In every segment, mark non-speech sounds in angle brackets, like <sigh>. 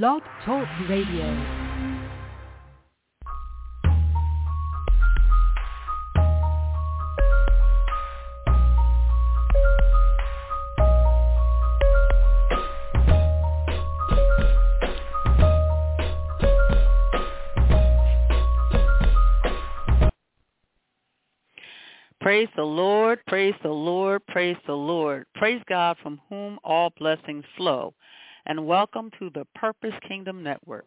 Blog Talk Radio. Praise the Lord, praise the Lord, praise the Lord. Praise God from whom all blessings flow. And welcome to the Purpose Kingdom Network.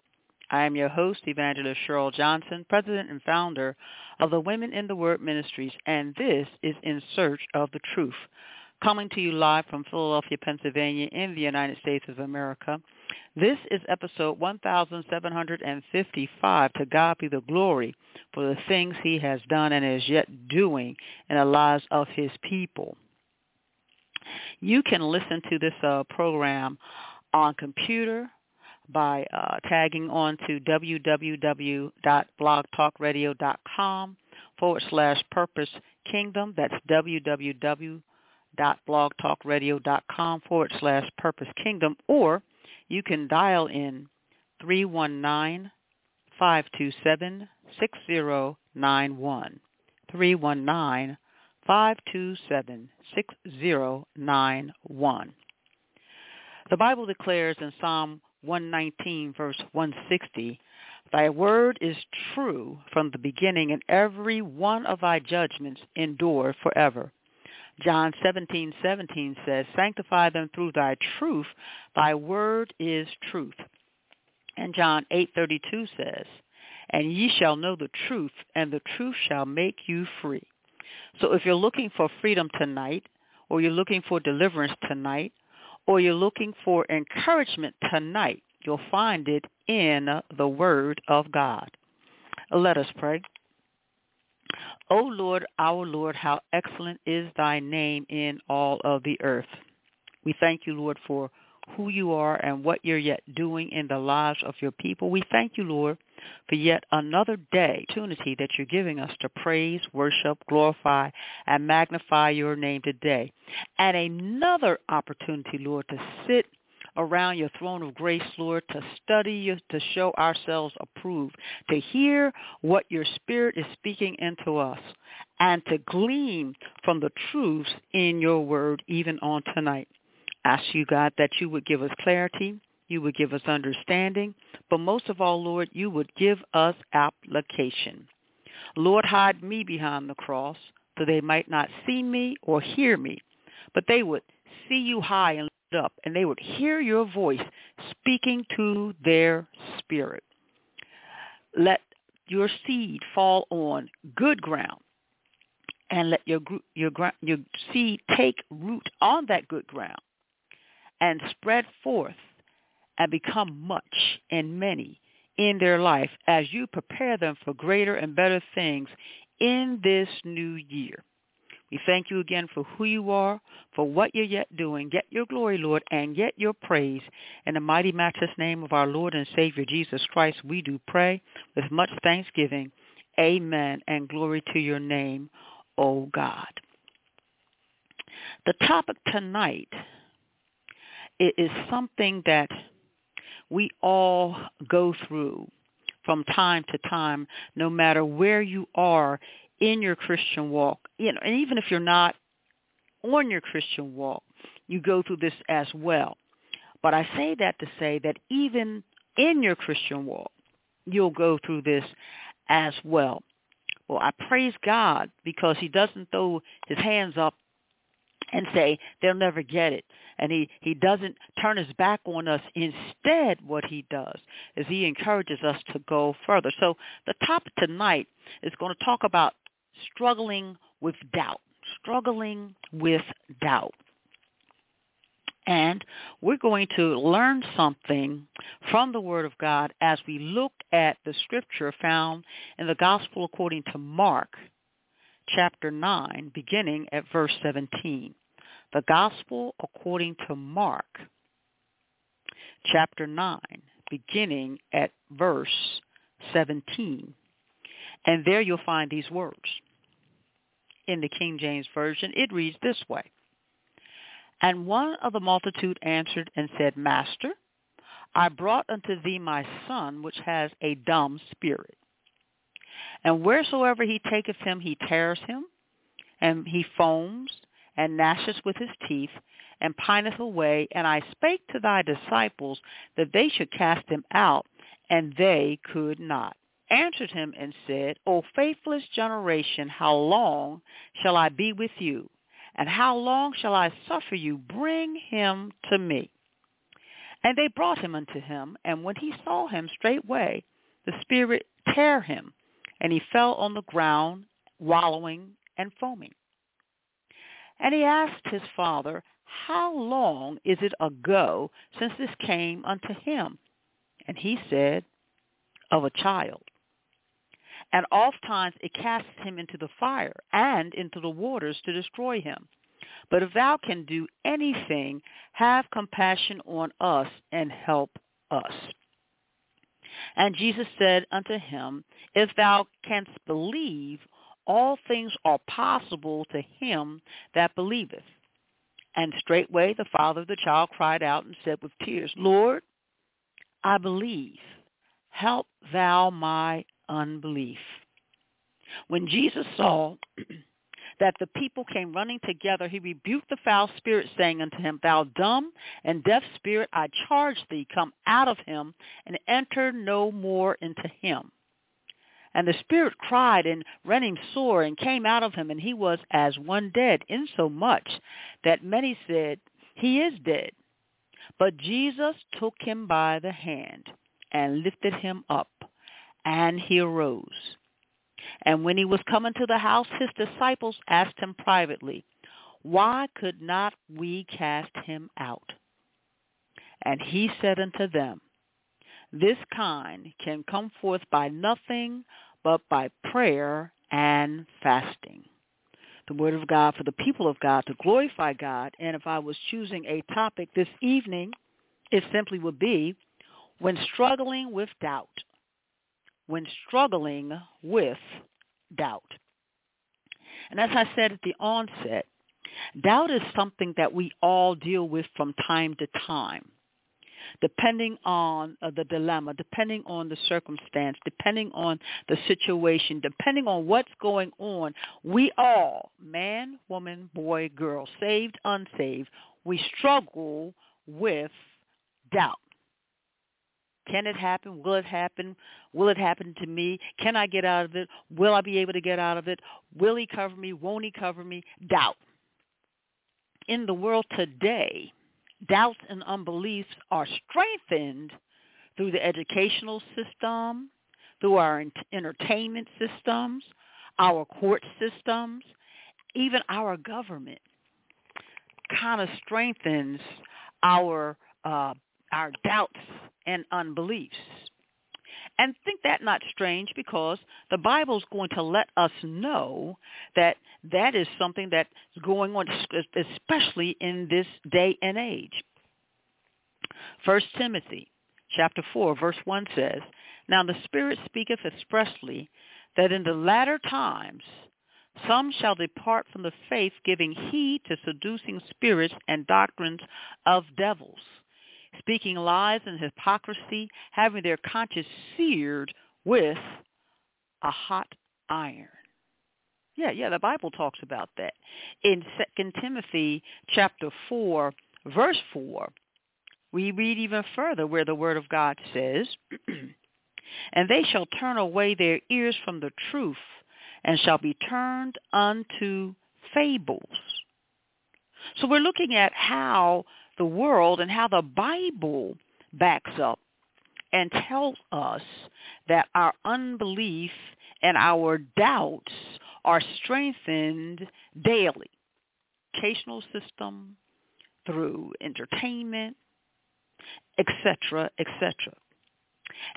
I am your host, Evangelist Cheryl Johnson, president and founder of the Women in the Word Ministries, and this is In Search of the Truth, coming to you live from Philadelphia, Pennsylvania in the United States of America. This is episode 1755. To God be the glory for the things he has done and is yet doing in the lives of his people. You can listen to this uh, program on computer by uh, tagging on to www.blogtalkradio.com forward slash purpose kingdom. That's www.blogtalkradio.com forward slash purpose kingdom. Or you can dial in 319 527 6091. 319 527 6091. The Bible declares in Psalm 119, verse 160, Thy word is true from the beginning, and every one of thy judgments endure forever. John 17, 17 says, Sanctify them through thy truth. Thy word is truth. And John 8:32 says, And ye shall know the truth, and the truth shall make you free. So if you're looking for freedom tonight, or you're looking for deliverance tonight, or you're looking for encouragement tonight, you'll find it in the Word of God. Let us pray. O Lord, our Lord, how excellent is thy name in all of the earth. We thank you, Lord, for who you are and what you're yet doing in the lives of your people. We thank you, Lord, for yet another day, opportunity that you're giving us to praise, worship, glorify, and magnify your name today. And another opportunity, Lord, to sit around your throne of grace, Lord, to study you, to show ourselves approved, to hear what your Spirit is speaking into us, and to glean from the truths in your word even on tonight. Ask you, God, that you would give us clarity, you would give us understanding, but most of all, Lord, you would give us application. Lord, hide me behind the cross so they might not see me or hear me, but they would see you high and up and they would hear your voice speaking to their spirit. Let your seed fall on good ground and let your your your seed take root on that good ground and spread forth and become much and many in their life as you prepare them for greater and better things in this new year. We thank you again for who you are, for what you're yet doing. Get your glory, Lord, and get your praise. In the mighty matchless name of our Lord and Savior Jesus Christ, we do pray with much thanksgiving. Amen, and glory to your name, O God. The topic tonight is something that we all go through from time to time, no matter where you are in your Christian walk, you know, and even if you're not on your Christian walk, you go through this as well. But I say that to say that even in your Christian walk, you'll go through this as well. Well, I praise God because he doesn't throw his hands up and say they'll never get it. And he, he doesn't turn his back on us. Instead, what he does is he encourages us to go further. So the topic tonight is going to talk about struggling with doubt, struggling with doubt. And we're going to learn something from the Word of God as we look at the scripture found in the Gospel according to Mark, chapter 9, beginning at verse 17. The Gospel according to Mark, chapter 9, beginning at verse 17. And there you'll find these words in the King James Version, it reads this way. And one of the multitude answered and said, Master, I brought unto thee my son, which has a dumb spirit. And wheresoever he taketh him, he tears him, and he foams, and gnasheth with his teeth, and pineth away. And I spake to thy disciples that they should cast him out, and they could not. Answered him and said, O faithless generation, how long shall I be with you? And how long shall I suffer you? Bring him to me. And they brought him unto him, and when he saw him straightway, the spirit tear him, and he fell on the ground, wallowing and foaming. And he asked his father, How long is it ago since this came unto him? And he said, Of a child. And oft times it casts him into the fire and into the waters to destroy him. But if thou can do anything, have compassion on us and help us. And Jesus said unto him, If thou canst believe, all things are possible to him that believeth. And straightway the father of the child cried out and said with tears, Lord, I believe. Help thou my unbelief. When Jesus saw that the people came running together, he rebuked the foul spirit, saying unto him, Thou dumb and deaf spirit, I charge thee, come out of him, and enter no more into him. And the spirit cried and rent him sore, and came out of him, and he was as one dead, insomuch that many said, He is dead. But Jesus took him by the hand, and lifted him up, and he arose. And when he was coming to the house, his disciples asked him privately, Why could not we cast him out? And he said unto them, This kind can come forth by nothing but by prayer and fasting. The word of God for the people of God to glorify God. And if I was choosing a topic this evening, it simply would be when struggling with doubt when struggling with doubt. And as I said at the onset, doubt is something that we all deal with from time to time, depending on uh, the dilemma, depending on the circumstance, depending on the situation, depending on what's going on. We all, man, woman, boy, girl, saved, unsaved, we struggle with doubt. Can it happen? Will it happen? Will it happen to me? Can I get out of it? Will I be able to get out of it? Will he cover me? Won't he cover me? Doubt. In the world today, doubts and unbeliefs are strengthened through the educational system, through our entertainment systems, our court systems, even our government kind of strengthens our uh, our doubts and unbeliefs. And think that not strange because the Bible is going to let us know that that is something that's going on, especially in this day and age. First Timothy chapter 4, verse 1 says, Now the Spirit speaketh expressly that in the latter times some shall depart from the faith, giving heed to seducing spirits and doctrines of devils speaking lies and hypocrisy, having their conscience seared with a hot iron. Yeah, yeah, the Bible talks about that. In Second Timothy chapter 4, verse 4, we read even further where the word of God says, <clears throat> And they shall turn away their ears from the truth and shall be turned unto fables. So we're looking at how the world and how the Bible backs up and tells us that our unbelief and our doubts are strengthened daily. Educational system, through entertainment, etc., etc.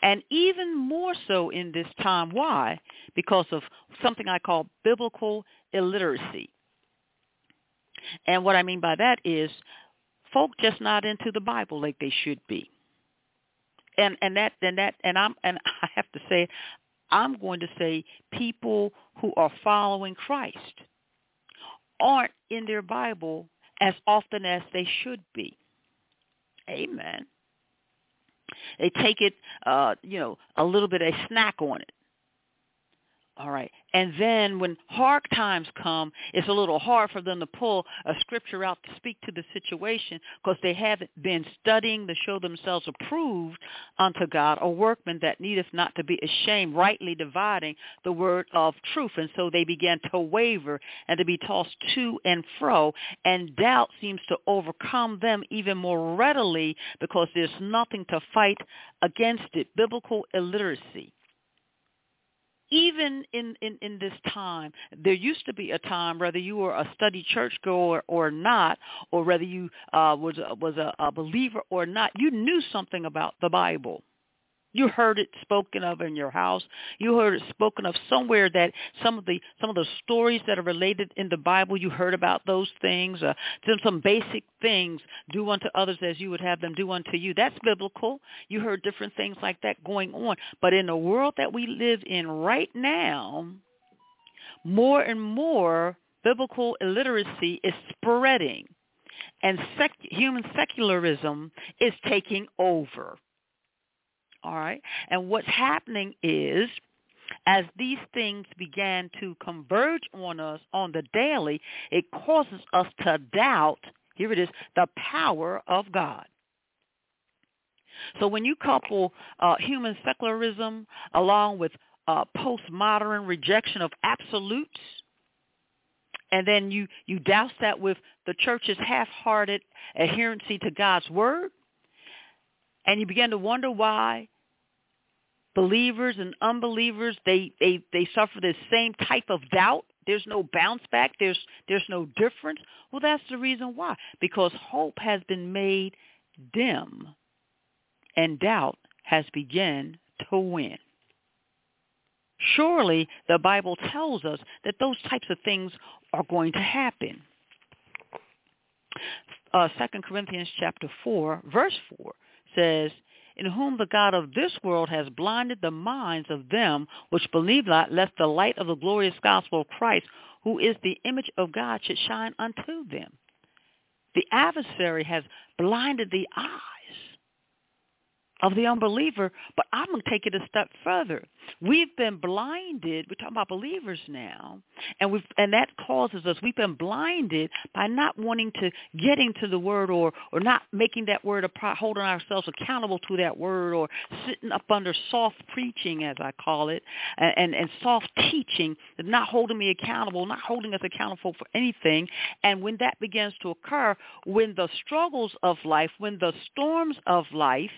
And even more so in this time. Why? Because of something I call biblical illiteracy. And what I mean by that is folk just not into the Bible like they should be. And and that and that and I'm and <laughs> I have to say I'm going to say people who are following Christ aren't in their Bible as often as they should be. Amen. They take it, uh, you know, a little bit, they snack on it. All right. And then when hard times come, it's a little hard for them to pull a scripture out to speak to the situation because they haven't been studying to show themselves approved unto God, a workman that needeth not to be ashamed, rightly dividing the word of truth. And so they began to waver and to be tossed to and fro, and doubt seems to overcome them even more readily because there's nothing to fight against it. Biblical illiteracy even in, in, in this time, there used to be a time, whether you were a study churchgoer or not, or whether you uh, was was a, a believer or not, you knew something about the Bible. You heard it spoken of in your house. You heard it spoken of somewhere that some of the some of the stories that are related in the Bible, you heard about those things. Uh, some some basic things, do unto others as you would have them do unto you. That's biblical. You heard different things like that going on. But in the world that we live in right now, more and more biblical illiteracy is spreading, and sec- human secularism is taking over. All right. And what's happening is as these things began to converge on us on the daily, it causes us to doubt, here it is, the power of God. So when you couple uh, human secularism along with uh, postmodern rejection of absolutes, and then you, you douse that with the church's half-hearted adherency to God's word, and you begin to wonder why believers and unbelievers they they they suffer the same type of doubt. There's no bounce back. There's there's no difference. Well that's the reason why. Because hope has been made dim and doubt has begun to win. Surely the bible tells us that those types of things are going to happen. Uh, 2 corinthians chapter 4 verse 4 says, in whom the God of this world has blinded the minds of them which believe not, lest the light of the glorious gospel of Christ, who is the image of God, should shine unto them. The adversary has blinded the eyes of the unbeliever, but I'm going to take it a step further. We've been blinded. We're talking about believers now, and we and that causes us. We've been blinded by not wanting to get into the word, or or not making that word a holding ourselves accountable to that word, or sitting up under soft preaching, as I call it, and and, and soft teaching, not holding me accountable, not holding us accountable for anything. And when that begins to occur, when the struggles of life, when the storms of life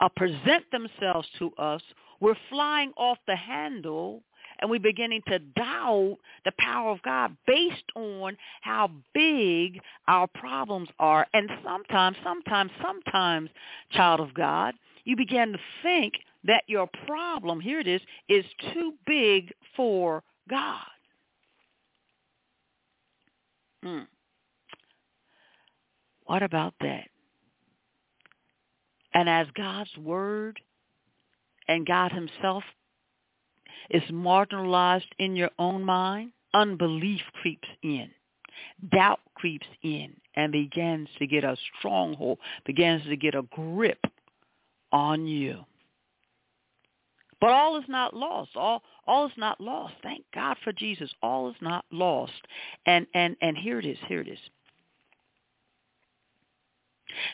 uh, present themselves to us, we're flying off the handle and we're beginning to doubt the power of God based on how big our problems are. And sometimes, sometimes, sometimes, child of God, you begin to think that your problem, here it is, is too big for God. Hmm. What about that? And as God's word and God himself is marginalized in your own mind, unbelief creeps in. Doubt creeps in and begins to get a stronghold, begins to get a grip on you. But all is not lost. All all is not lost. Thank God for Jesus. All is not lost. And and and here it is. Here it is.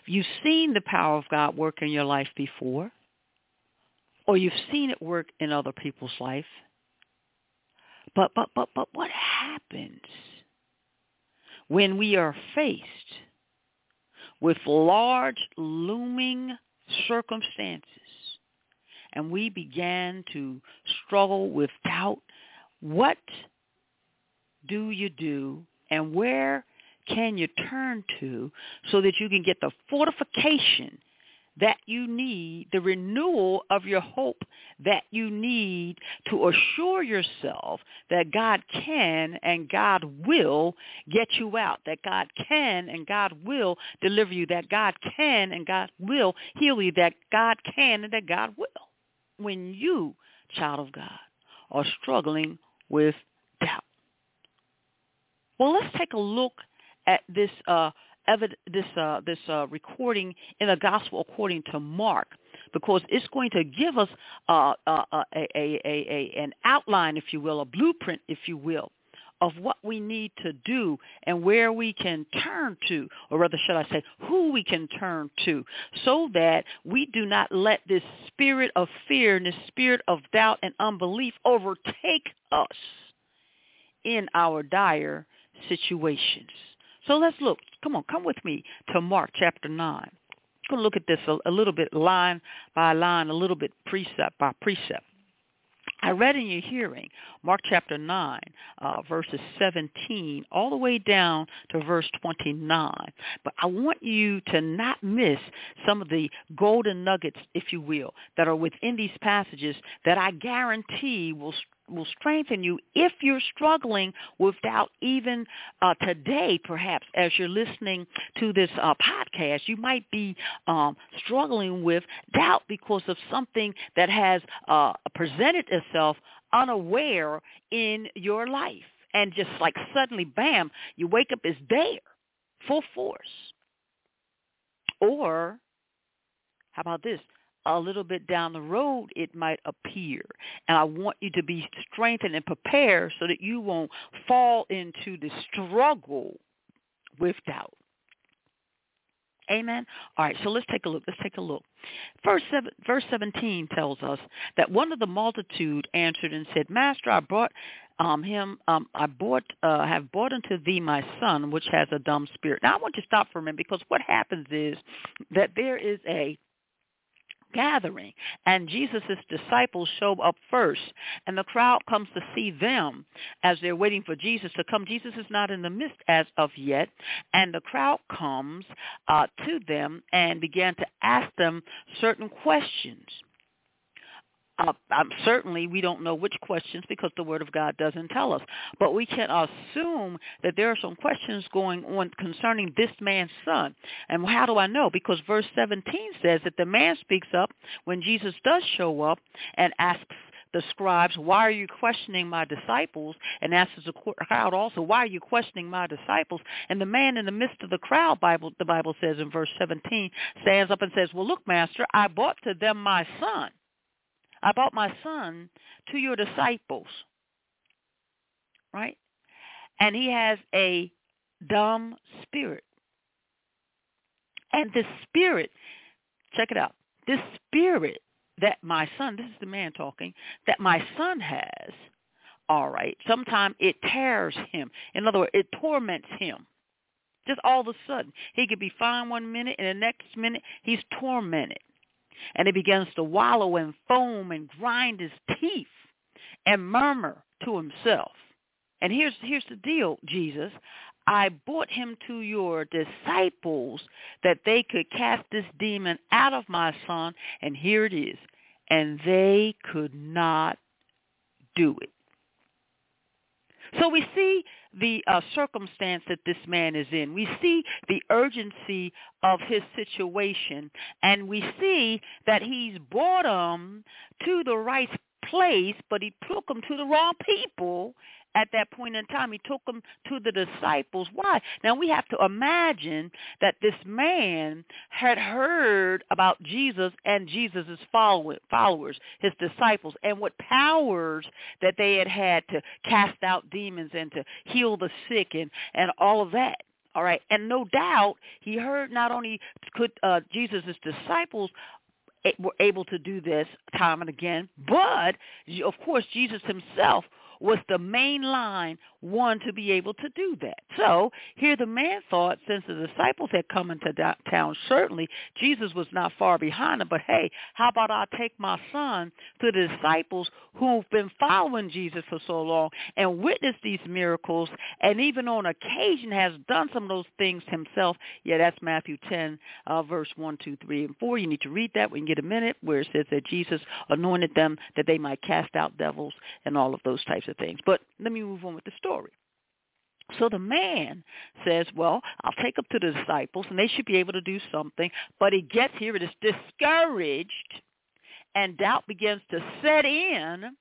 You've seen the power of God work in your life before, or you've seen it work in other people's life. But but but but what happens when we are faced with large looming circumstances and we began to struggle with doubt? What do you do and where can you turn to so that you can get the fortification that you need, the renewal of your hope that you need to assure yourself that God can and God will get you out, that God can and God will deliver you, that God can and God will heal you, that God can and that God will. When you, child of God, are struggling with doubt. Well, let's take a look this uh, this uh, this uh, recording in the Gospel according to Mark because it's going to give us uh, uh, uh a, a, a, an outline, if you will, a blueprint, if you will, of what we need to do and where we can turn to, or rather should I say, who we can turn to, so that we do not let this spirit of fear and this spirit of doubt and unbelief overtake us in our dire situations. So let's look. Come on, come with me to Mark chapter 9. I'm going to look at this a, a little bit line by line, a little bit precept by precept. I read in your hearing Mark chapter 9, uh, verses 17, all the way down to verse 29. But I want you to not miss some of the golden nuggets, if you will, that are within these passages that I guarantee will will strengthen you if you're struggling with doubt even uh, today perhaps as you're listening to this uh, podcast you might be um, struggling with doubt because of something that has uh, presented itself unaware in your life. And just like suddenly bam you wake up is there full force. Or how about this a little bit down the road it might appear. And I want you to be strengthened and prepared so that you won't fall into the struggle with doubt. Amen. All right, so let's take a look. Let's take a look. Verse, seven, verse 17 tells us that one of the multitude answered and said, Master, I brought um, him, um, I bought, uh, have brought unto thee my son, which has a dumb spirit. Now I want you to stop for a minute because what happens is that there is a gathering and Jesus' disciples show up first and the crowd comes to see them as they're waiting for Jesus to come. Jesus is not in the midst as of yet and the crowd comes uh, to them and began to ask them certain questions uh, certainly we don't know which questions because the Word of God doesn't tell us. But we can assume that there are some questions going on concerning this man's son. And how do I know? Because verse 17 says that the man speaks up when Jesus does show up and asks the scribes, why are you questioning my disciples? And asks the crowd also, why are you questioning my disciples? And the man in the midst of the crowd, Bible, the Bible says in verse 17, stands up and says, well, look, master, I brought to them my son I brought my son to your disciples, right? And he has a dumb spirit. And this spirit, check it out, this spirit that my son, this is the man talking, that my son has, all right, sometimes it tears him. In other words, it torments him. Just all of a sudden. He could be fine one minute and the next minute he's tormented and he begins to wallow and foam and grind his teeth and murmur to himself. And here's here's the deal, Jesus. I brought him to your disciples that they could cast this demon out of my son, and here it is. And they could not do it. So we see the uh, circumstance that this man is in. We see the urgency of his situation, and we see that he's brought him to the right place, but he took them to the wrong people at that point in time. He took them to the disciples. Why? Now we have to imagine that this man had heard about Jesus and Jesus' followers, his disciples, and what powers that they had had to cast out demons and to heal the sick and, and all of that. All right. And no doubt he heard not only could uh, Jesus' disciples were able to do this time and again, but of course Jesus himself was the main line one to be able to do that. So here the man thought since the disciples had come into town, certainly Jesus was not far behind them. But hey, how about I take my son to the disciples who've been following Jesus for so long and witnessed these miracles and even on occasion has done some of those things himself. Yeah, that's Matthew 10, uh, verse 1, 2, 3, and 4. You need to read that when you get a minute where it says that Jesus anointed them that they might cast out devils and all of those types of things. But let me move on with the story. So the man says, well, I'll take up to the disciples and they should be able to do something. But he gets here, it is discouraged and doubt begins to set in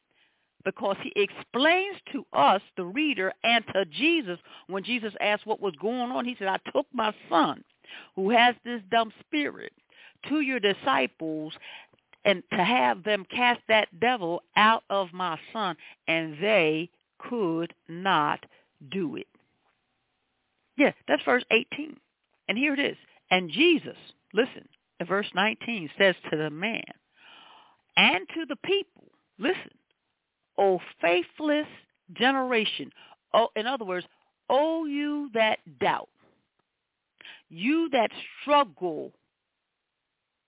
because he explains to us, the reader, and to Jesus, when Jesus asked what was going on, he said, I took my son who has this dumb spirit to your disciples and to have them cast that devil out of my son, and they could not do it. Yeah, that's verse 18. And here it is. And Jesus, listen, in verse 19 says to the man and to the people, listen, O faithless generation. Oh, in other words, O you that doubt, you that struggle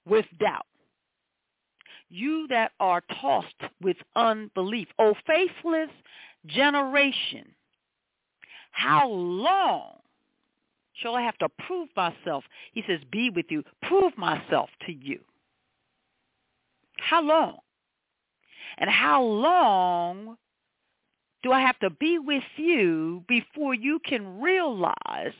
with doubt, you that are tossed with unbelief, O faithless generation, how long shall I have to prove myself? He says, be with you, prove myself to you. How long? And how long do I have to be with you before you can realize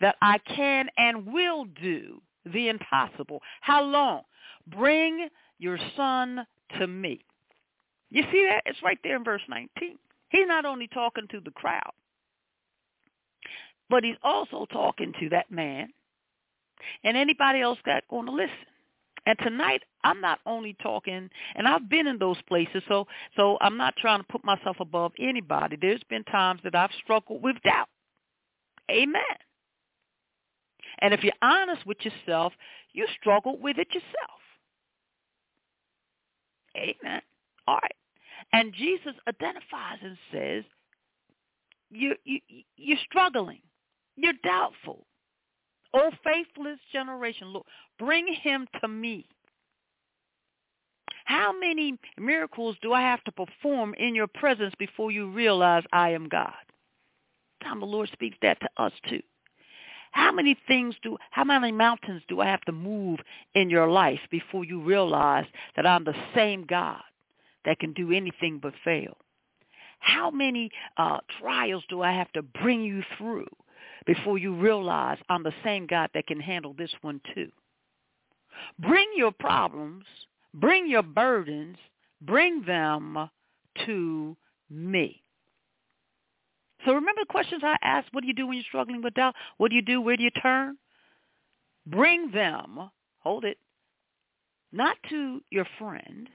that I can and will do the impossible? How long? Bring your son to me. You see that? It's right there in verse 19. He's not only talking to the crowd, but he's also talking to that man and anybody else that's going to listen. And tonight, I'm not only talking, and I've been in those places, so so I'm not trying to put myself above anybody. There's been times that I've struggled with doubt. Amen. And if you're honest with yourself, you struggle with it yourself. Amen. All right. And Jesus identifies and says, you, you, you're struggling. You're doubtful. O faithless generation, look, bring him to me. How many miracles do I have to perform in your presence before you realize I am God? Time the Lord speaks that to us too. How many things do, how many mountains do I have to move in your life before you realize that I'm the same God that can do anything but fail? How many uh, trials do I have to bring you through before you realize I'm the same God that can handle this one too. Bring your problems, bring your burdens, bring them to me. So remember the questions I asked, what do you do when you're struggling with doubt? What do you do? Where do you turn? Bring them, hold it, not to your friend.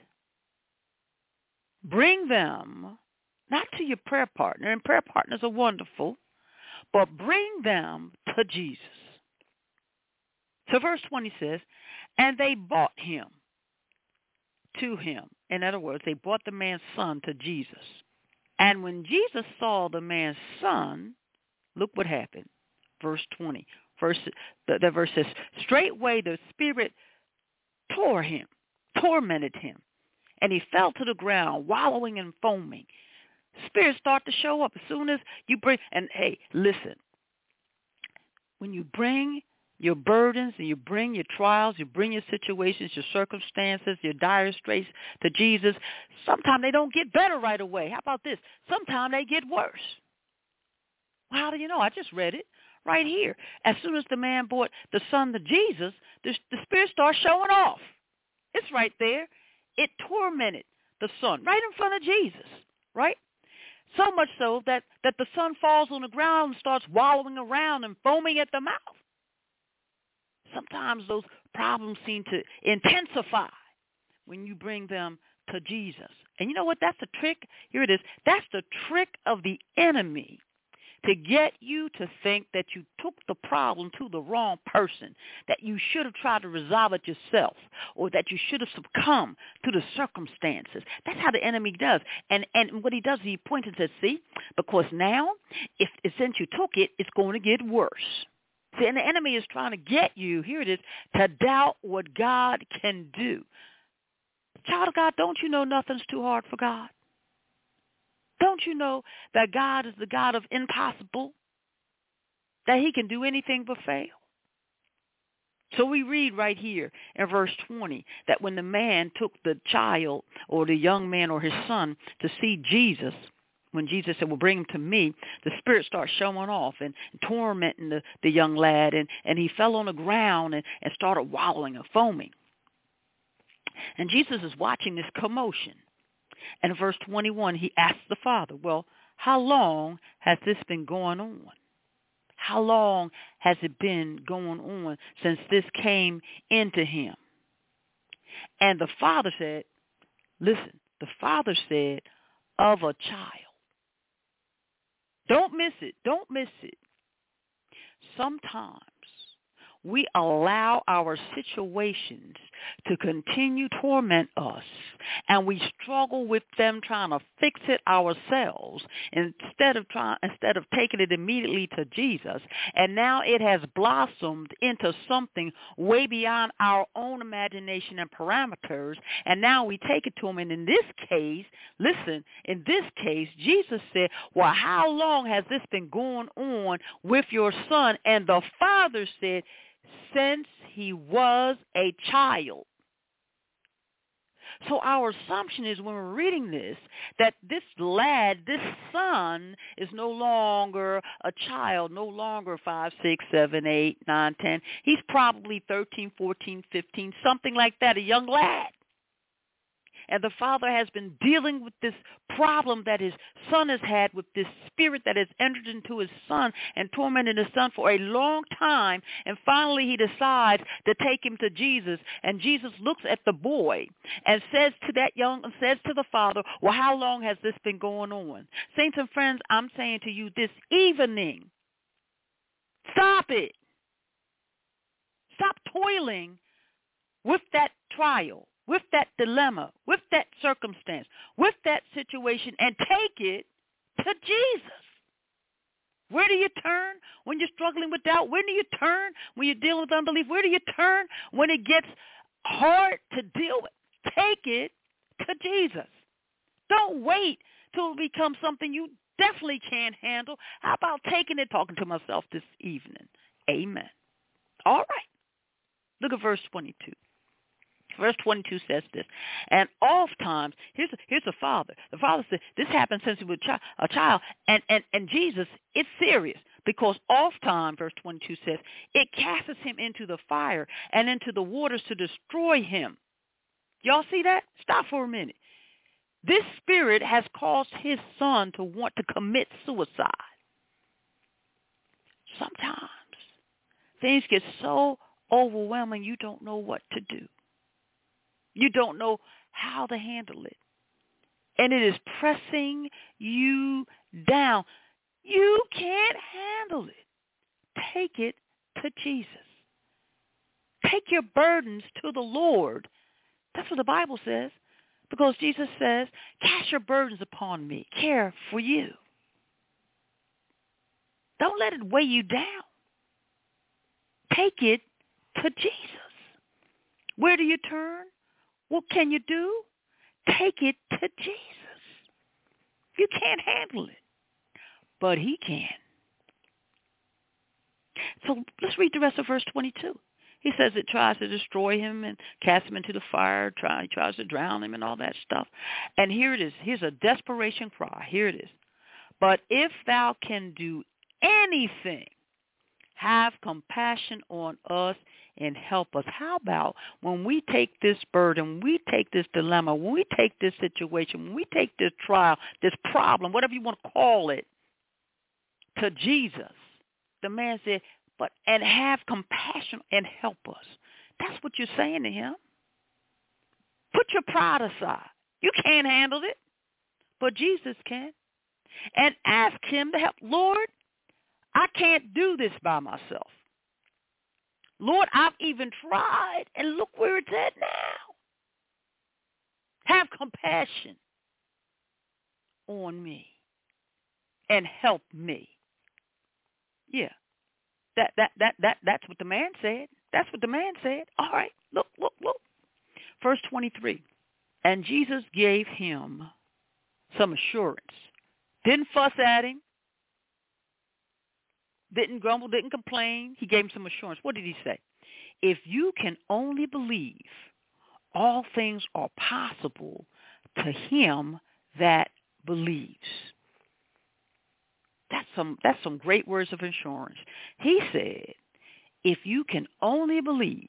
Bring them not to your prayer partner, and prayer partners are wonderful but bring them to Jesus. So verse 20 says, and they brought him to him. In other words, they brought the man's son to Jesus. And when Jesus saw the man's son, look what happened. Verse 20. Verse, the, the verse says, straightway the spirit tore him, tormented him, and he fell to the ground, wallowing and foaming. Spirits start to show up as soon as you bring, and hey, listen, when you bring your burdens and you bring your trials, you bring your situations, your circumstances, your dire straits to Jesus, sometimes they don't get better right away. How about this? Sometimes they get worse. Well, how do you know? I just read it right here. As soon as the man brought the son to Jesus, the, the spirit starts showing off. It's right there. It tormented the son right in front of Jesus, right? So much so that, that the son falls on the ground and starts wallowing around and foaming at the mouth. Sometimes those problems seem to intensify when you bring them to Jesus. And you know what? That's the trick. Here it is. That's the trick of the enemy to get you to think that you took the problem to the wrong person, that you should have tried to resolve it yourself, or that you should have succumbed to the circumstances. That's how the enemy does. And and what he does, is he points and says, see, because now, if since you took it, it's going to get worse. See, and the enemy is trying to get you, here it is, to doubt what God can do. Child of God, don't you know nothing's too hard for God? Don't you know that God is the God of impossible? That he can do anything but fail? So we read right here in verse 20 that when the man took the child or the young man or his son to see Jesus, when Jesus said, well, bring him to me, the spirit starts showing off and tormenting the, the young lad, and, and he fell on the ground and, and started wallowing and foaming. And Jesus is watching this commotion. And verse 21, he asks the father, well, how long has this been going on? How long has it been going on since this came into him? And the father said, listen, the father said, of a child. Don't miss it. Don't miss it. Sometimes we allow our situations to continue torment us. And we struggle with them trying to fix it ourselves instead of trying instead of taking it immediately to Jesus. And now it has blossomed into something way beyond our own imagination and parameters. And now we take it to him and in this case listen in this case Jesus said well how long has this been going on with your son? And the father said since he was a child. So our assumption is when we're reading this that this lad, this son, is no longer a child, no longer five, six, seven, eight, nine, ten. He's probably thirteen, fourteen, fifteen, something like that, a young lad. And the father has been dealing with this problem that his son has had with this spirit that has entered into his son and tormented his son for a long time. And finally he decides to take him to Jesus. And Jesus looks at the boy and says to that young, says to the father, well, how long has this been going on? Saints and friends, I'm saying to you this evening, stop it. Stop toiling with that trial with that dilemma, with that circumstance, with that situation, and take it to Jesus. Where do you turn when you're struggling with doubt? Where do you turn when you're dealing with unbelief? Where do you turn when it gets hard to deal with? Take it to Jesus. Don't wait till it becomes something you definitely can't handle. How about taking it, talking to myself this evening? Amen. All right. Look at verse 22. Verse 22 says this. And oft times, here's a, here's a father. The father said, this happened since he was a child. And, and, and Jesus, it's serious. Because oft time, verse 22 says, it casts him into the fire and into the waters to destroy him. Y'all see that? Stop for a minute. This spirit has caused his son to want to commit suicide. Sometimes things get so overwhelming you don't know what to do. You don't know how to handle it. And it is pressing you down. You can't handle it. Take it to Jesus. Take your burdens to the Lord. That's what the Bible says. Because Jesus says, cast your burdens upon me. Care for you. Don't let it weigh you down. Take it to Jesus. Where do you turn? What can you do? Take it to Jesus. You can't handle it, but he can. So let's read the rest of verse 22. He says it tries to destroy him and cast him into the fire, try, tries to drown him and all that stuff. And here it is. Here's a desperation cry. Here it is. But if thou can do anything, have compassion on us and help us. How about when we take this burden, we take this dilemma, when we take this situation, when we take this trial, this problem, whatever you want to call it, to Jesus. The man said, but and have compassion and help us. That's what you're saying to him. Put your pride aside. You can't handle it, but Jesus can. And ask him to help. Lord, I can't do this by myself. Lord, I've even tried, and look where it's at now. Have compassion on me and help me. Yeah. That that that that that's what the man said. That's what the man said. All right. Look, look, look. Verse 23. And Jesus gave him some assurance. Didn't fuss at him didn't grumble, didn't complain. He gave him some assurance. What did he say? If you can only believe, all things are possible to him that believes. That's some that's some great words of assurance. He said, if you can only believe,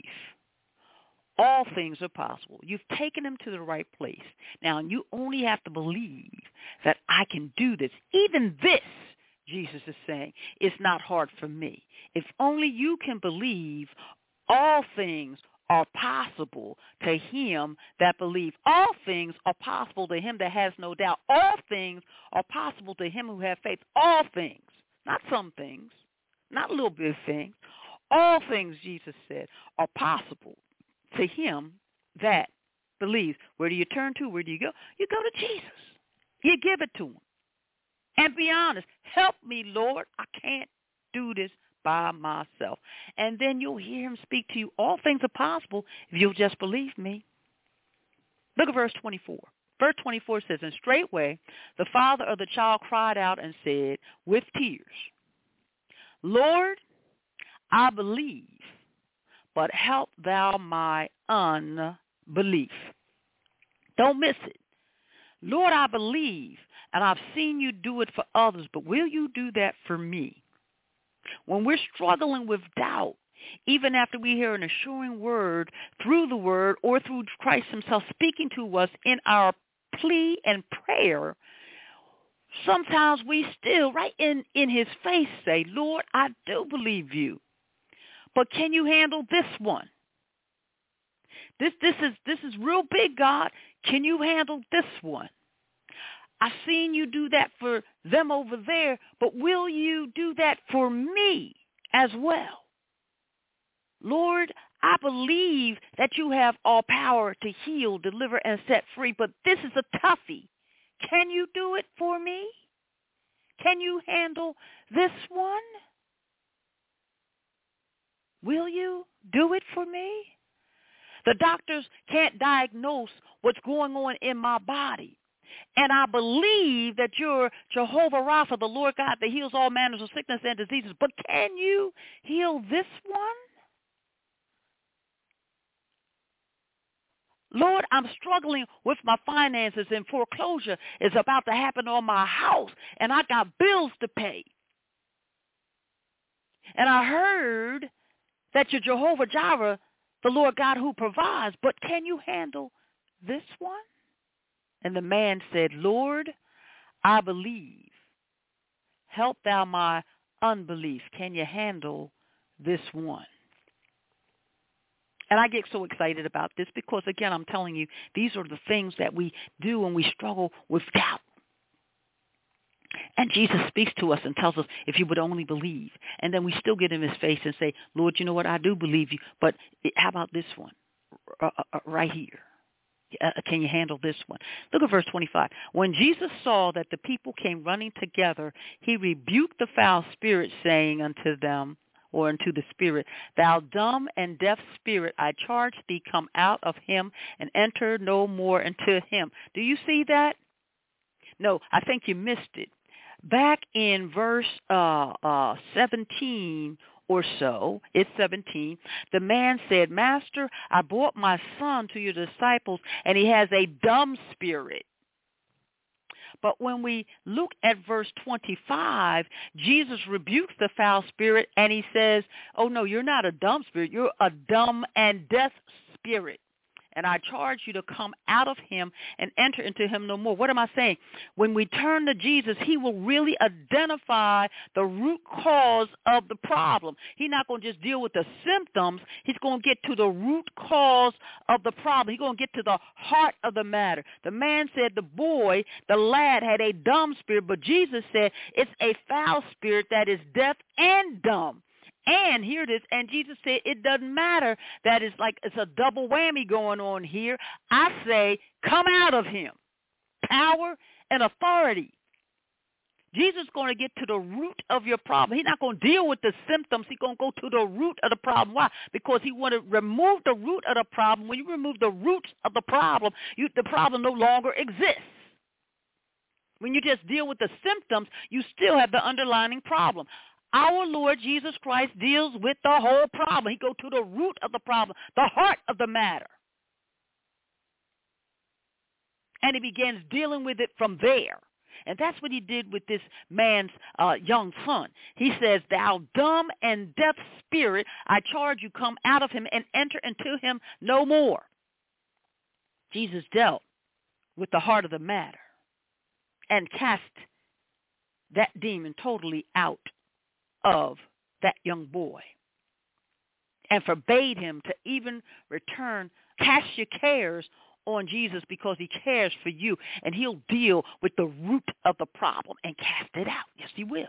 all things are possible. You've taken him to the right place. Now you only have to believe that I can do this. Even this, Jesus is saying, it's not hard for me. If only you can believe all things are possible to him that believes. All things are possible to him that has no doubt. All things are possible to him who has faith. All things, not some things, not little bit of things. All things, Jesus said, are possible to him that believes. Where do you turn to? Where do you go? You go to Jesus. You give it to him. And be honest. Help me, Lord. I can't do this by myself. And then you'll hear him speak to you. All things are possible if you'll just believe me. Look at verse 24. Verse 24 says, And straightway the father of the child cried out and said with tears, Lord, I believe, but help thou my unbelief. Don't miss it. Lord, I believe, and I've seen you do it for others, but will you do that for me? When we're struggling with doubt, even after we hear an assuring word through the word or through Christ himself speaking to us in our plea and prayer, sometimes we still, right in, in his face, say, Lord, I do believe you. But can you handle this one? This this is this is real big, God. Can you handle this one? I've seen you do that for them over there, but will you do that for me as well? Lord, I believe that you have all power to heal, deliver, and set free, but this is a toughie. Can you do it for me? Can you handle this one? Will you do it for me? The doctors can't diagnose what's going on in my body. And I believe that you're Jehovah Rapha, the Lord God that heals all manners of sickness and diseases. But can you heal this one? Lord, I'm struggling with my finances and foreclosure is about to happen on my house and I got bills to pay. And I heard that you're Jehovah Jireh, the Lord God who provides, but can you handle this one? And the man said, Lord, I believe. Help thou my unbelief. Can you handle this one? And I get so excited about this because, again, I'm telling you, these are the things that we do when we struggle with doubt. And Jesus speaks to us and tells us, if you would only believe. And then we still get in his face and say, Lord, you know what? I do believe you. But how about this one uh, uh, uh right here? Uh, can you handle this one? Look at verse 25. When Jesus saw that the people came running together, he rebuked the foul spirit, saying unto them, or unto the spirit, Thou dumb and deaf spirit, I charge thee, come out of him and enter no more into him. Do you see that? No, I think you missed it. Back in verse uh, uh, 17 or so, it's 17, the man said, Master, I brought my son to your disciples, and he has a dumb spirit. But when we look at verse 25, Jesus rebukes the foul spirit and he says, oh no, you're not a dumb spirit. You're a dumb and deaf spirit and I charge you to come out of him and enter into him no more. What am I saying? When we turn to Jesus, he will really identify the root cause of the problem. He's not going to just deal with the symptoms. He's going to get to the root cause of the problem. He's going to get to the heart of the matter. The man said the boy, the lad, had a dumb spirit, but Jesus said it's a foul spirit that is deaf and dumb. And here it is. And Jesus said, it doesn't matter that it's like it's a double whammy going on here. I say, come out of him. Power and authority. Jesus is going to get to the root of your problem. He's not going to deal with the symptoms. He's going to go to the root of the problem. Why? Because he want to remove the root of the problem. When you remove the roots of the problem, you, the problem no longer exists. When you just deal with the symptoms, you still have the underlying problem. Our Lord Jesus Christ deals with the whole problem. He goes to the root of the problem, the heart of the matter. And he begins dealing with it from there. And that's what he did with this man's uh, young son. He says, thou dumb and deaf spirit, I charge you, come out of him and enter into him no more. Jesus dealt with the heart of the matter and cast that demon totally out of that young boy and forbade him to even return. Cast your cares on Jesus because he cares for you and he'll deal with the root of the problem and cast it out. Yes, he will.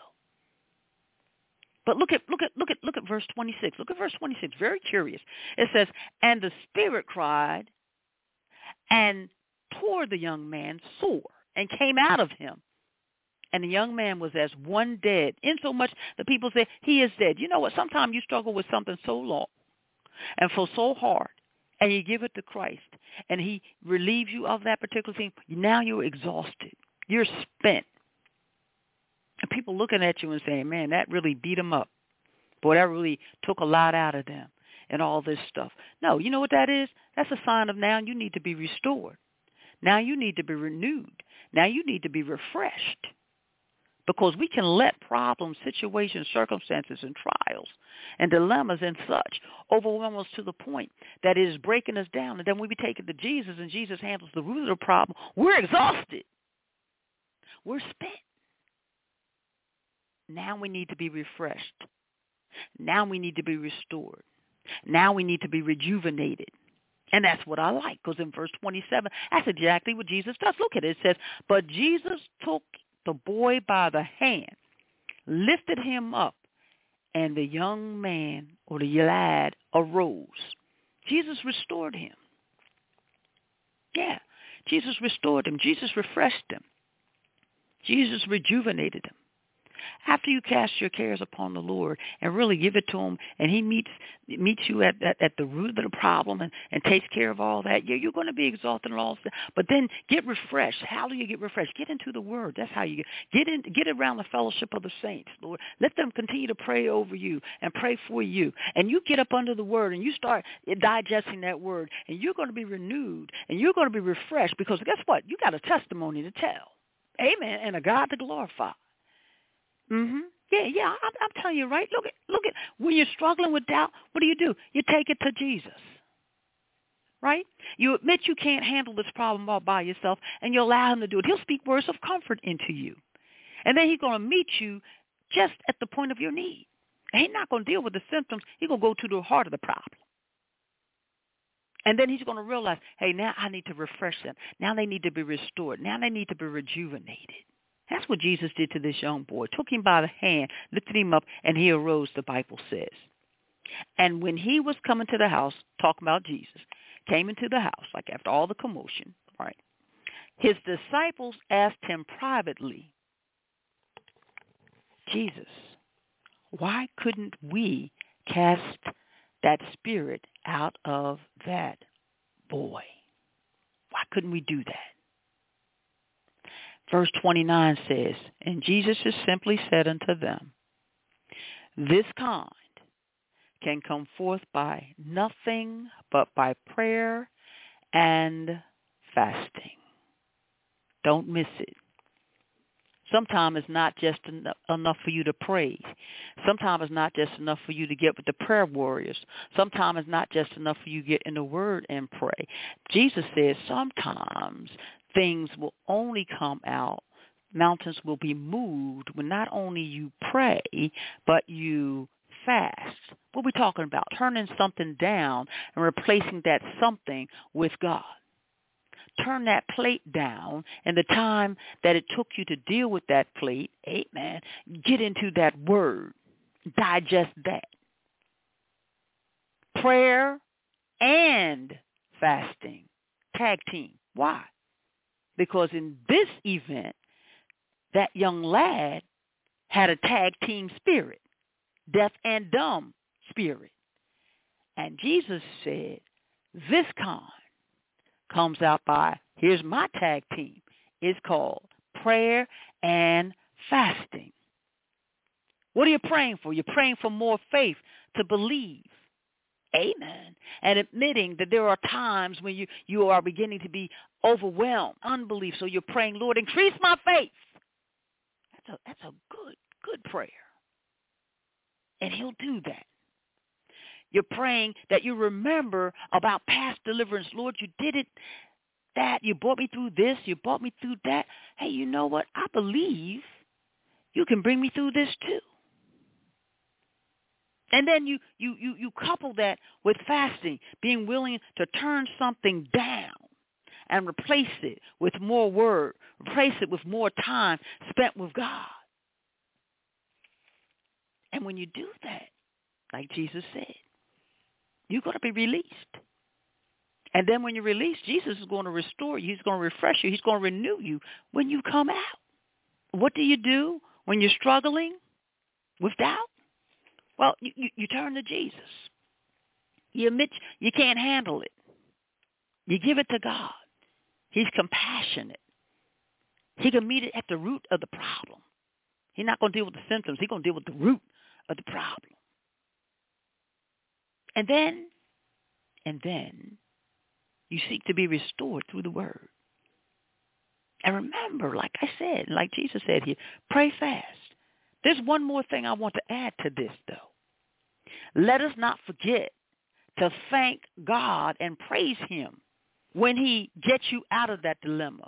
But look at look at look at look at verse 26. Look at verse 26. Very curious. It says, "And the spirit cried and tore the young man sore and came out of him. And the young man was as one dead, insomuch the people say, he is dead. You know what? Sometimes you struggle with something so long and for so hard, and you give it to Christ, and he relieves you of that particular thing. Now you're exhausted. You're spent. And people looking at you and saying, man, that really beat them up. Boy, that really took a lot out of them and all this stuff. No, you know what that is? That's a sign of now you need to be restored. Now you need to be renewed. Now you need to be refreshed. Because we can let problems, situations, circumstances, and trials and dilemmas and such overwhelm us to the point that it is breaking us down. And then we be taken to Jesus and Jesus handles the root of the problem. We're exhausted. We're spent. Now we need to be refreshed. Now we need to be restored. Now we need to be rejuvenated. And that's what I like because in verse 27, that's exactly what Jesus does. Look at it. It says, but Jesus took the boy by the hand, lifted him up, and the young man or the lad arose. Jesus restored him. Yeah, Jesus restored him. Jesus refreshed him. Jesus rejuvenated him after you cast your cares upon the Lord and really give it to him and he meets meets you at, at, at the root of the problem and, and takes care of all that, yeah, you're going to be exalted and all that. But then get refreshed. How do you get refreshed? Get into the word. That's how you get get in get around the fellowship of the saints, Lord. Let them continue to pray over you and pray for you. And you get up under the word and you start digesting that word and you're going to be renewed and you're going to be refreshed because guess what? You got a testimony to tell. Amen. And a God to glorify. Mhm. Yeah, yeah. I'm, I'm telling you, right? Look at, look at. When you're struggling with doubt, what do you do? You take it to Jesus. Right? You admit you can't handle this problem all by yourself, and you allow him to do it. He'll speak words of comfort into you, and then he's going to meet you just at the point of your need. He's not going to deal with the symptoms. He's going to go to the heart of the problem. And then he's going to realize, hey, now I need to refresh them. Now they need to be restored. Now they need to be rejuvenated. That's what Jesus did to this young boy. Took him by the hand, lifted him up, and he arose, the Bible says. And when he was coming to the house, talking about Jesus, came into the house, like after all the commotion, right? His disciples asked him privately, Jesus, why couldn't we cast that spirit out of that boy? Why couldn't we do that? Verse 29 says, And Jesus just simply said unto them, This kind can come forth by nothing but by prayer and fasting. Don't miss it. Sometimes it's not just enough for you to pray. Sometimes it's not just enough for you to get with the prayer warriors. Sometimes it's not just enough for you to get in the word and pray. Jesus says sometimes things will only come out, mountains will be moved when not only you pray, but you fast. What are we talking about? Turning something down and replacing that something with God. Turn that plate down and the time that it took you to deal with that plate, amen, get into that word. Digest that. Prayer and fasting. Tag team. Why? Because in this event, that young lad had a tag team spirit, deaf and dumb spirit. And Jesus said, this kind comes out by, here's my tag team. It's called prayer and fasting. What are you praying for? You're praying for more faith to believe. Amen. And admitting that there are times when you, you are beginning to be overwhelmed, unbelief. So you're praying, Lord, increase my faith. That's a, that's a good, good prayer. And he'll do that. You're praying that you remember about past deliverance. Lord, you did it that. You brought me through this. You brought me through that. Hey, you know what? I believe you can bring me through this too. And then you, you, you, you couple that with fasting, being willing to turn something down and replace it with more word, replace it with more time spent with God. And when you do that, like Jesus said, you're going to be released. And then when you're released, Jesus is going to restore you. He's going to refresh you. He's going to renew you when you come out. What do you do when you're struggling with doubt? Well, you, you, you turn to Jesus. You admit you can't handle it. You give it to God. He's compassionate. He can meet it at the root of the problem. He's not going to deal with the symptoms. He's going to deal with the root of the problem. And then, and then, you seek to be restored through the word. And remember, like I said, like Jesus said here, pray fast. There's one more thing I want to add to this, though. Let us not forget to thank God and praise him when he gets you out of that dilemma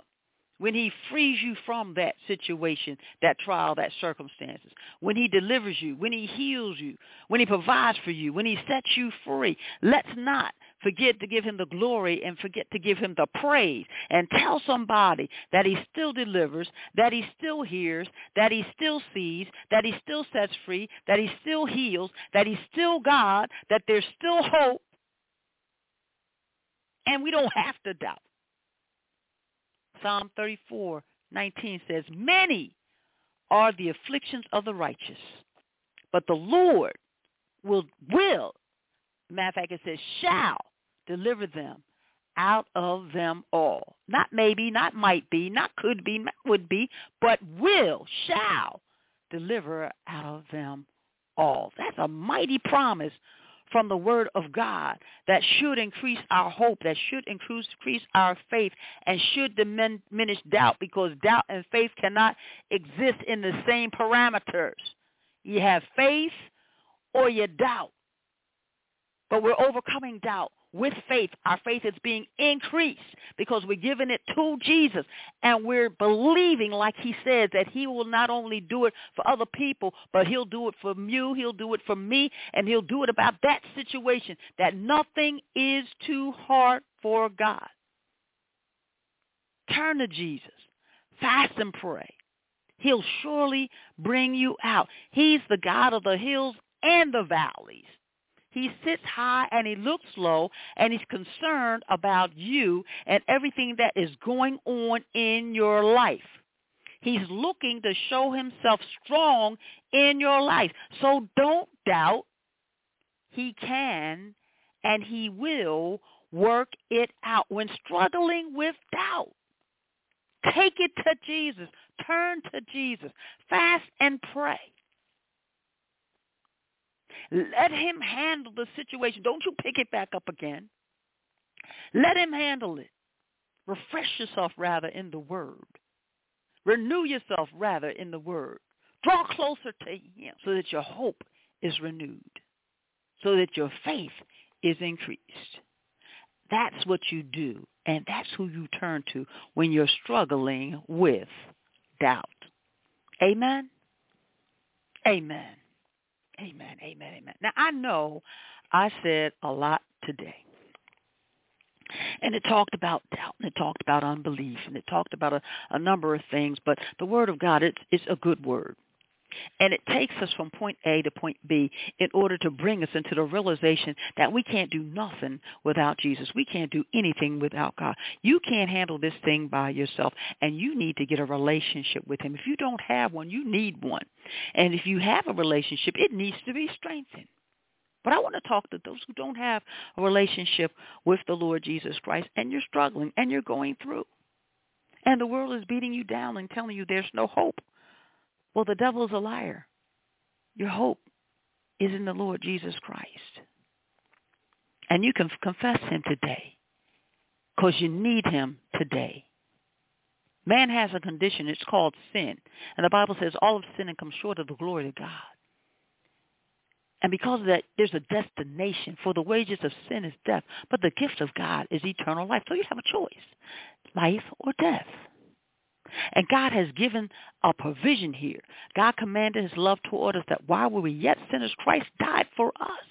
when he frees you from that situation, that trial, that circumstances, when he delivers you, when he heals you, when he provides for you, when he sets you free. Let's not forget to give him the glory and forget to give him the praise and tell somebody that he still delivers, that he still hears, that he still sees, that he still sets free, that he still heals, that he's still God, that there's still hope, and we don't have to doubt. Psalm 34, 19 says, Many are the afflictions of the righteous, but the Lord will, will, matter of fact, it says, shall deliver them out of them all. Not maybe, not might be, not could be, not would be, but will, shall deliver out of them all. That's a mighty promise from the word of God that should increase our hope, that should increase, increase our faith, and should diminish doubt because doubt and faith cannot exist in the same parameters. You have faith or you doubt. But we're overcoming doubt with faith. Our faith is being increased because we're giving it to Jesus. And we're believing, like he says, that he will not only do it for other people, but he'll do it for you, he'll do it for me, and he'll do it about that situation, that nothing is too hard for God. Turn to Jesus. Fast and pray. He'll surely bring you out. He's the God of the hills and the valleys. He sits high and he looks low and he's concerned about you and everything that is going on in your life. He's looking to show himself strong in your life. So don't doubt. He can and he will work it out. When struggling with doubt, take it to Jesus. Turn to Jesus. Fast and pray. Let him handle the situation. Don't you pick it back up again. Let him handle it. Refresh yourself rather in the word. Renew yourself rather in the word. Draw closer to him so that your hope is renewed, so that your faith is increased. That's what you do, and that's who you turn to when you're struggling with doubt. Amen? Amen. Amen, amen, amen. Now I know I said a lot today. And it talked about doubt, and it talked about unbelief, and it talked about a, a number of things. But the Word of God, it's, it's a good Word. And it takes us from point A to point B in order to bring us into the realization that we can't do nothing without Jesus. We can't do anything without God. You can't handle this thing by yourself, and you need to get a relationship with him. If you don't have one, you need one. And if you have a relationship, it needs to be strengthened. But I want to talk to those who don't have a relationship with the Lord Jesus Christ, and you're struggling, and you're going through. And the world is beating you down and telling you there's no hope. Well, the devil's a liar. Your hope is in the Lord Jesus Christ. And you can confess him today because you need him today. Man has a condition. It's called sin. And the Bible says all of sin and come short of the glory of God. And because of that, there's a destination. For the wages of sin is death, but the gift of God is eternal life. So you have a choice, life or death. And God has given a provision here. God commanded his love toward us that while we were yet sinners, Christ died for us.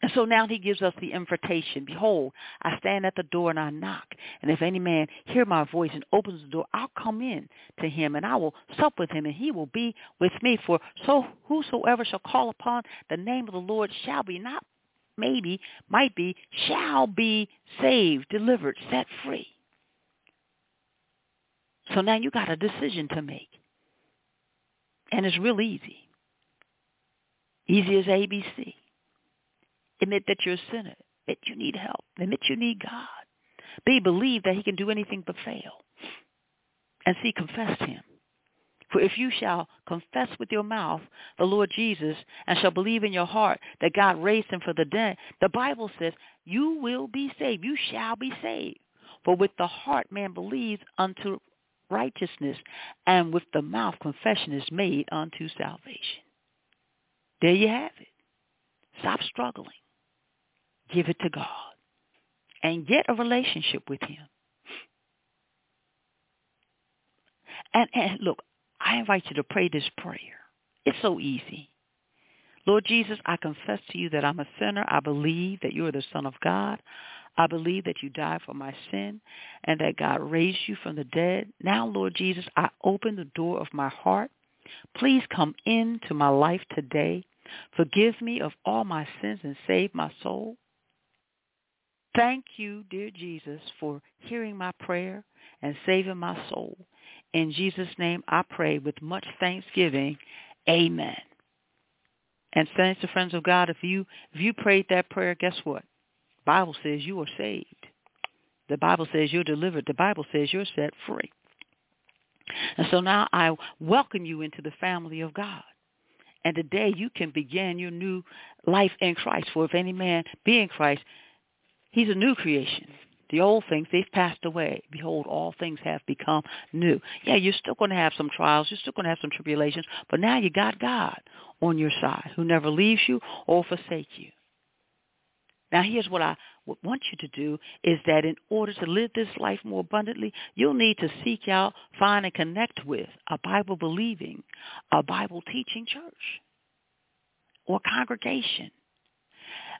And so now he gives us the invitation. Behold, I stand at the door and I knock. And if any man hear my voice and opens the door, I'll come in to him and I will sup with him and he will be with me. For so whosoever shall call upon the name of the Lord shall be not maybe, might be, shall be saved, delivered, set free. So now you got a decision to make. And it's real easy. Easy as ABC. Admit that you're a sinner. Admit you need help. Admit you need God. B, believe that he can do anything but fail. And C, confess him. For if you shall confess with your mouth the Lord Jesus and shall believe in your heart that God raised him from the dead, the Bible says you will be saved. You shall be saved. For with the heart man believes unto righteousness, and with the mouth confession is made unto salvation. There you have it. Stop struggling. Give it to God. And get a relationship with him. And, and look, I invite you to pray this prayer. It's so easy. Lord Jesus, I confess to you that I'm a sinner. I believe that you are the Son of God. I believe that you died for my sin and that God raised you from the dead. Now, Lord Jesus, I open the door of my heart. Please come into my life today. Forgive me of all my sins and save my soul. Thank you, dear Jesus, for hearing my prayer and saving my soul. In Jesus' name I pray with much thanksgiving. Amen. And thanks to friends of God, if you if you prayed that prayer, guess what? Bible says you are saved. The Bible says you're delivered. The Bible says you're set free. And so now I welcome you into the family of God. And today you can begin your new life in Christ. For if any man be in Christ, he's a new creation. The old things, they've passed away. Behold, all things have become new. Yeah, you're still going to have some trials. You're still going to have some tribulations. But now you got God on your side who never leaves you or forsake you. Now here's what I want you to do is that in order to live this life more abundantly, you'll need to seek out, find, and connect with a Bible-believing, a Bible-teaching church or congregation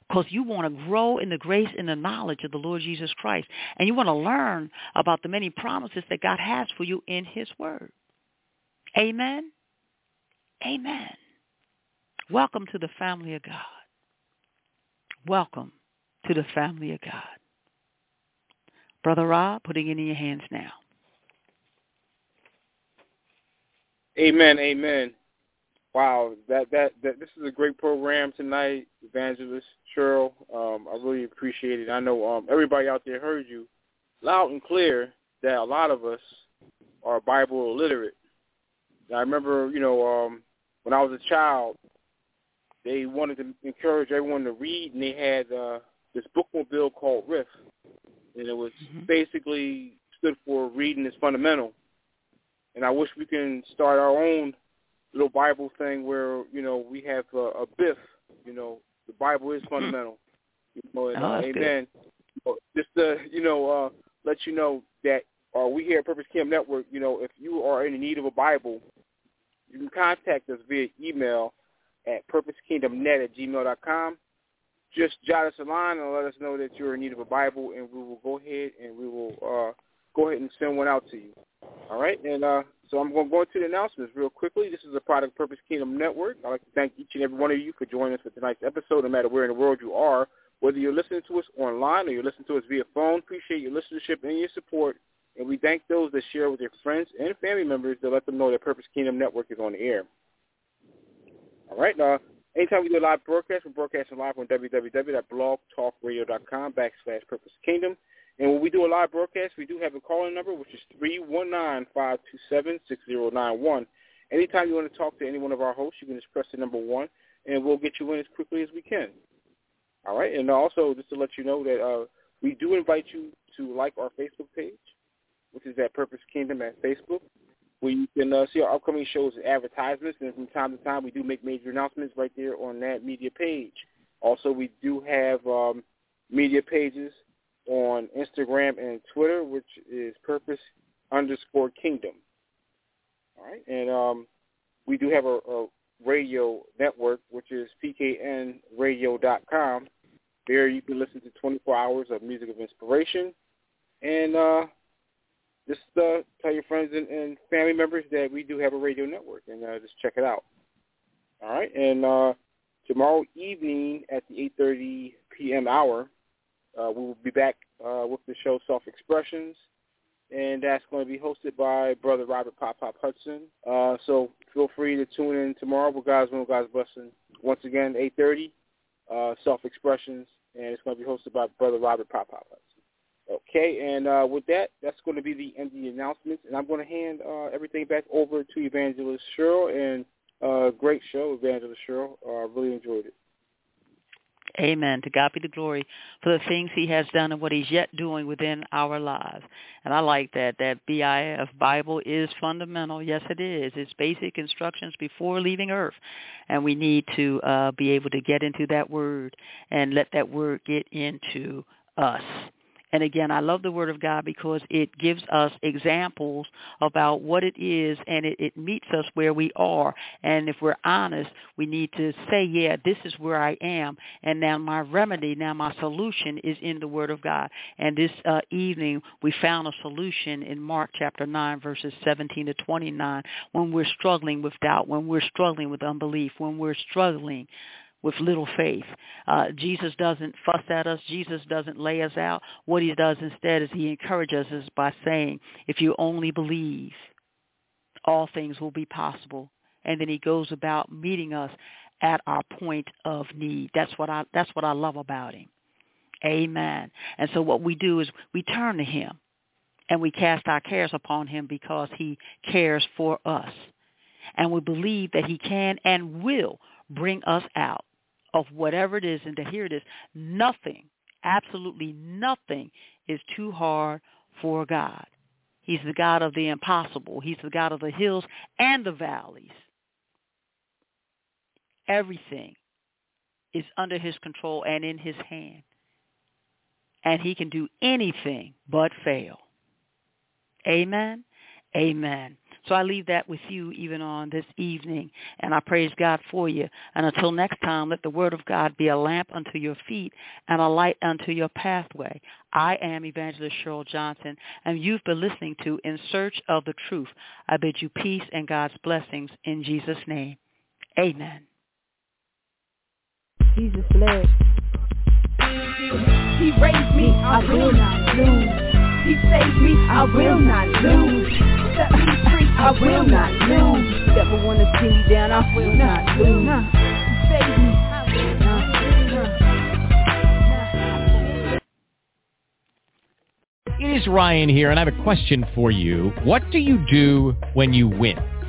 because you want to grow in the grace and the knowledge of the Lord Jesus Christ. And you want to learn about the many promises that God has for you in his word. Amen? Amen. Welcome to the family of God. Welcome to the family of God. Brother Rob, putting it in your hands now. Amen, amen. Wow, that, that that this is a great program tonight, Evangelist Cheryl. Um, I really appreciate it. I know um, everybody out there heard you loud and clear that a lot of us are Bible illiterate. I remember, you know, um, when I was a child, they wanted to encourage everyone to read, and they had uh, this bookmobile called RIF, and it was mm-hmm. basically stood for reading is fundamental. And I wish we can start our own little Bible thing where you know we have a, a BIF. You know, the Bible is fundamental. You know, and, oh, uh, amen. Just to you know uh, let you know that uh, we here at Purpose Kingdom Network. You know, if you are in need of a Bible, you can contact us via email at purposekingdomnet at gmail.com. Just jot us a line and let us know that you're in need of a Bible, and we will go ahead and we will uh, go ahead and send one out to you. All right, and uh, so I'm going to go into the announcements real quickly. This is a product Purpose Kingdom Network. I'd like to thank each and every one of you for joining us for tonight's episode, no matter where in the world you are. Whether you're listening to us online or you're listening to us via phone, appreciate your listenership and your support. And we thank those that share with their friends and family members to let them know that Purpose Kingdom Network is on the air. All right. Now, anytime we do a live broadcast, we're broadcasting live on www.blogtalkradio.com backslash Purpose Kingdom. And when we do a live broadcast, we do have a calling number, which is 319-527-6091. Anytime you want to talk to any one of our hosts, you can just press the number one, and we'll get you in as quickly as we can. All right. And also, just to let you know that uh, we do invite you to like our Facebook page. which is at Purpose Kingdom at Facebook, where you can uh, see our upcoming shows and advertisements. And from time to time, we do make major announcements right there on that media page. Also, we do have um, media pages on Instagram and Twitter, which is Purpose underscore Kingdom. All right, and um, we do have a, a radio network, which is pknradio.com. There you can listen to 24 hours of music of inspiration. And uh, just uh, tell your friends and, and family members that we do have a radio network, and uh, just check it out. All right, and uh, tomorrow evening at the 8.30 p.m. hour, uh, we will be back uh, with the show Self Expressions and that's going to be hosted by Brother Robert Pop Pop Hudson. Uh, so feel free to tune in tomorrow with God's Will, God's Blessing. Once again, 8.30, uh, Self-Expressions, and it's going to be hosted by Brother Robert Pop Pop Hudson. Okay, and uh, with that, that's going to be the end of the announcements, and I'm going to hand uh, everything back over to Evangelist Cheryl, and uh, great show, Evangelist Cheryl. I uh, really enjoyed it. Amen. To God be the glory for the things he has done and what he's yet doing within our lives. And I like that. That BIF Bible is fundamental. Yes, it is. It's basic instructions before leaving earth. And we need to uh, be able to get into that word and let that word get into us. And again, I love the Word of God because it gives us examples about what it is and it, it meets us where we are. And if we're honest, we need to say, yeah, this is where I am. And now my remedy, now my solution is in the Word of God. And this uh, evening, we found a solution in Mark chapter 9, verses 17 to 29, when we're struggling with doubt, when we're struggling with unbelief, when we're struggling with little faith. Uh, Jesus doesn't fuss at us. Jesus doesn't lay us out. What he does instead is he encourages us by saying, if you only believe, all things will be possible. And then he goes about meeting us at our point of need. That's what I that's what I love about him. Amen. And so what we do is we turn to him and we cast our cares upon him because he cares for us. And we believe that he can and will bring us out of whatever it is and to hear it is nothing, absolutely nothing is too hard for God. He's the God of the impossible. He's the God of the hills and the valleys. Everything is under his control and in his hand. And he can do anything but fail. Amen. Amen. So I leave that with you even on this evening, and I praise God for you. And until next time, let the word of God be a lamp unto your feet and a light unto your pathway. I am Evangelist Cheryl Johnson, and you've been listening to In Search of the Truth. I bid you peace and God's blessings in Jesus' name. Amen. Jesus bless. He raised me, I will not lose. He saved me, I will not lose. Set me free, I will not lose. Never wanna see me down, I will not lose. He me, I will not It is Ryan here, and I have a question for you. What do you do when you win?